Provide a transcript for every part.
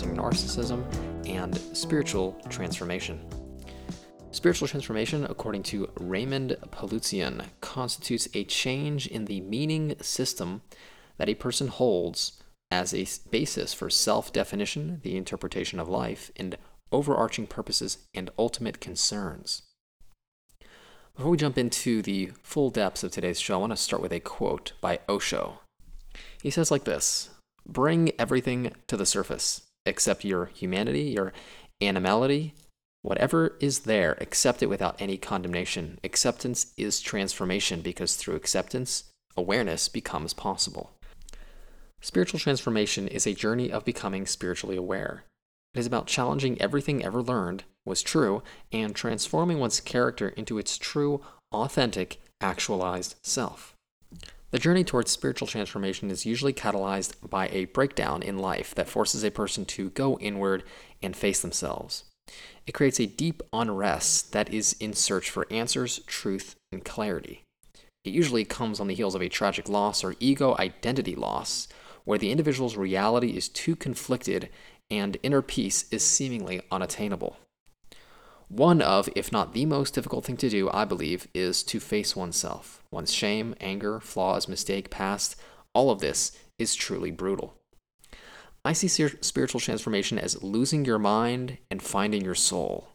Discussing narcissism and spiritual transformation. Spiritual transformation, according to Raymond Paloutzian, constitutes a change in the meaning system that a person holds as a basis for self definition, the interpretation of life, and overarching purposes and ultimate concerns. Before we jump into the full depths of today's show, I want to start with a quote by Osho. He says like this Bring everything to the surface, except your humanity, your animality, whatever is there, accept it without any condemnation. Acceptance is transformation because through acceptance, awareness becomes possible. Spiritual transformation is a journey of becoming spiritually aware. It is about challenging everything ever learned was true and transforming one's character into its true, authentic, actualized self. The journey towards spiritual transformation is usually catalyzed by a breakdown in life that forces a person to go inward and face themselves. It creates a deep unrest that is in search for answers, truth, and clarity. It usually comes on the heels of a tragic loss or ego identity loss, where the individual's reality is too conflicted and inner peace is seemingly unattainable. One of, if not the most difficult thing to do, I believe, is to face oneself. One's shame, anger, flaws, mistake, past, all of this is truly brutal. I see spiritual transformation as losing your mind and finding your soul.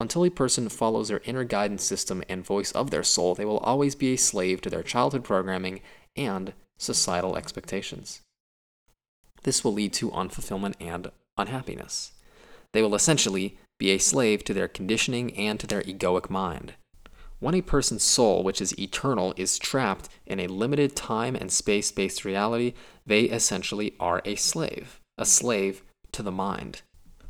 Until a person follows their inner guidance system and voice of their soul, they will always be a slave to their childhood programming and societal expectations. This will lead to unfulfillment and unhappiness. They will essentially be a slave to their conditioning and to their egoic mind. When a person's soul, which is eternal, is trapped in a limited time and space based reality, they essentially are a slave, a slave to the mind.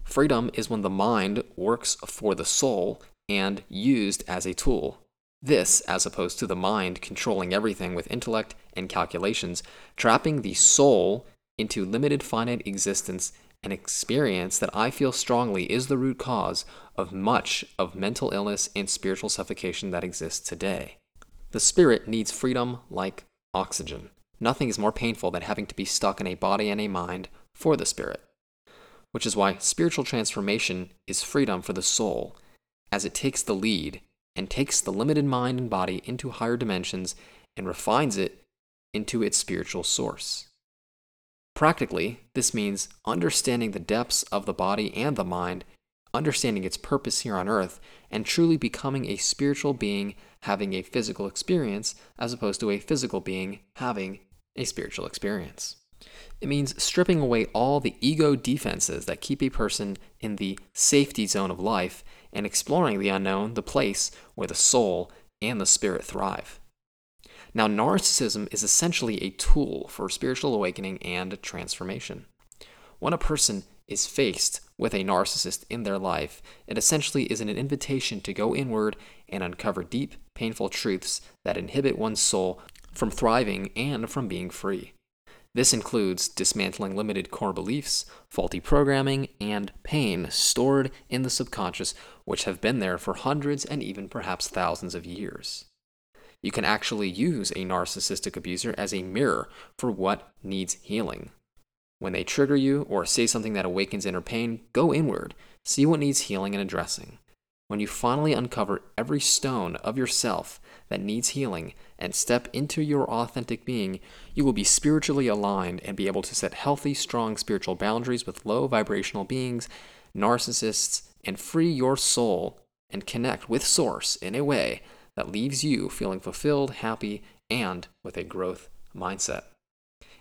Freedom is when the mind works for the soul and used as a tool. This, as opposed to the mind controlling everything with intellect and calculations, trapping the soul into limited finite existence an experience that I feel strongly is the root cause of much of mental illness and spiritual suffocation that exists today. The spirit needs freedom like oxygen. Nothing is more painful than having to be stuck in a body and a mind for the spirit. Which is why spiritual transformation is freedom for the soul, as it takes the lead and takes the limited mind and body into higher dimensions and refines it into its spiritual source. Practically, this means understanding the depths of the body and the mind, understanding its purpose here on earth, and truly becoming a spiritual being having a physical experience as opposed to a physical being having a spiritual experience. It means stripping away all the ego defenses that keep a person in the safety zone of life and exploring the unknown, the place where the soul and the spirit thrive. Now, narcissism is essentially a tool for spiritual awakening and transformation. When a person is faced with a narcissist in their life, it essentially is an invitation to go inward and uncover deep, painful truths that inhibit one's soul from thriving and from being free. This includes dismantling limited core beliefs, faulty programming, and pain stored in the subconscious, which have been there for hundreds and even perhaps thousands of years. You can actually use a narcissistic abuser as a mirror for what needs healing. When they trigger you or say something that awakens inner pain, go inward, see what needs healing and addressing. When you finally uncover every stone of yourself that needs healing and step into your authentic being, you will be spiritually aligned and be able to set healthy, strong spiritual boundaries with low vibrational beings, narcissists, and free your soul and connect with Source in a way that leaves you feeling fulfilled, happy, and with a growth mindset.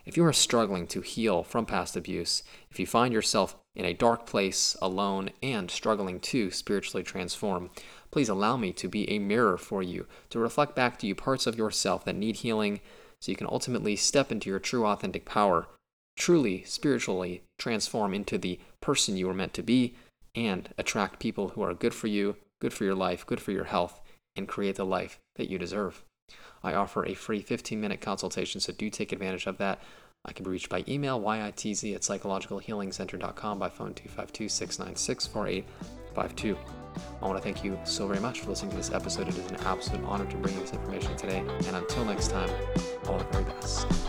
If you are struggling to heal from past abuse, if you find yourself in a dark place, alone, and struggling to spiritually transform, please allow me to be a mirror for you, to reflect back to you parts of yourself that need healing, so you can ultimately step into your true authentic power, truly spiritually transform into the person you were meant to be, and attract people who are good for you, good for your life, good for your health, and create the life that you deserve. I offer a free 15 minute consultation, so do take advantage of that. I can be reached by email, yitz at psychologicalhealingcenter.com, by phone 252 696 52. I want to thank you so very much for listening to this episode. It is an absolute honor to bring you this information today. And until next time, all the very best.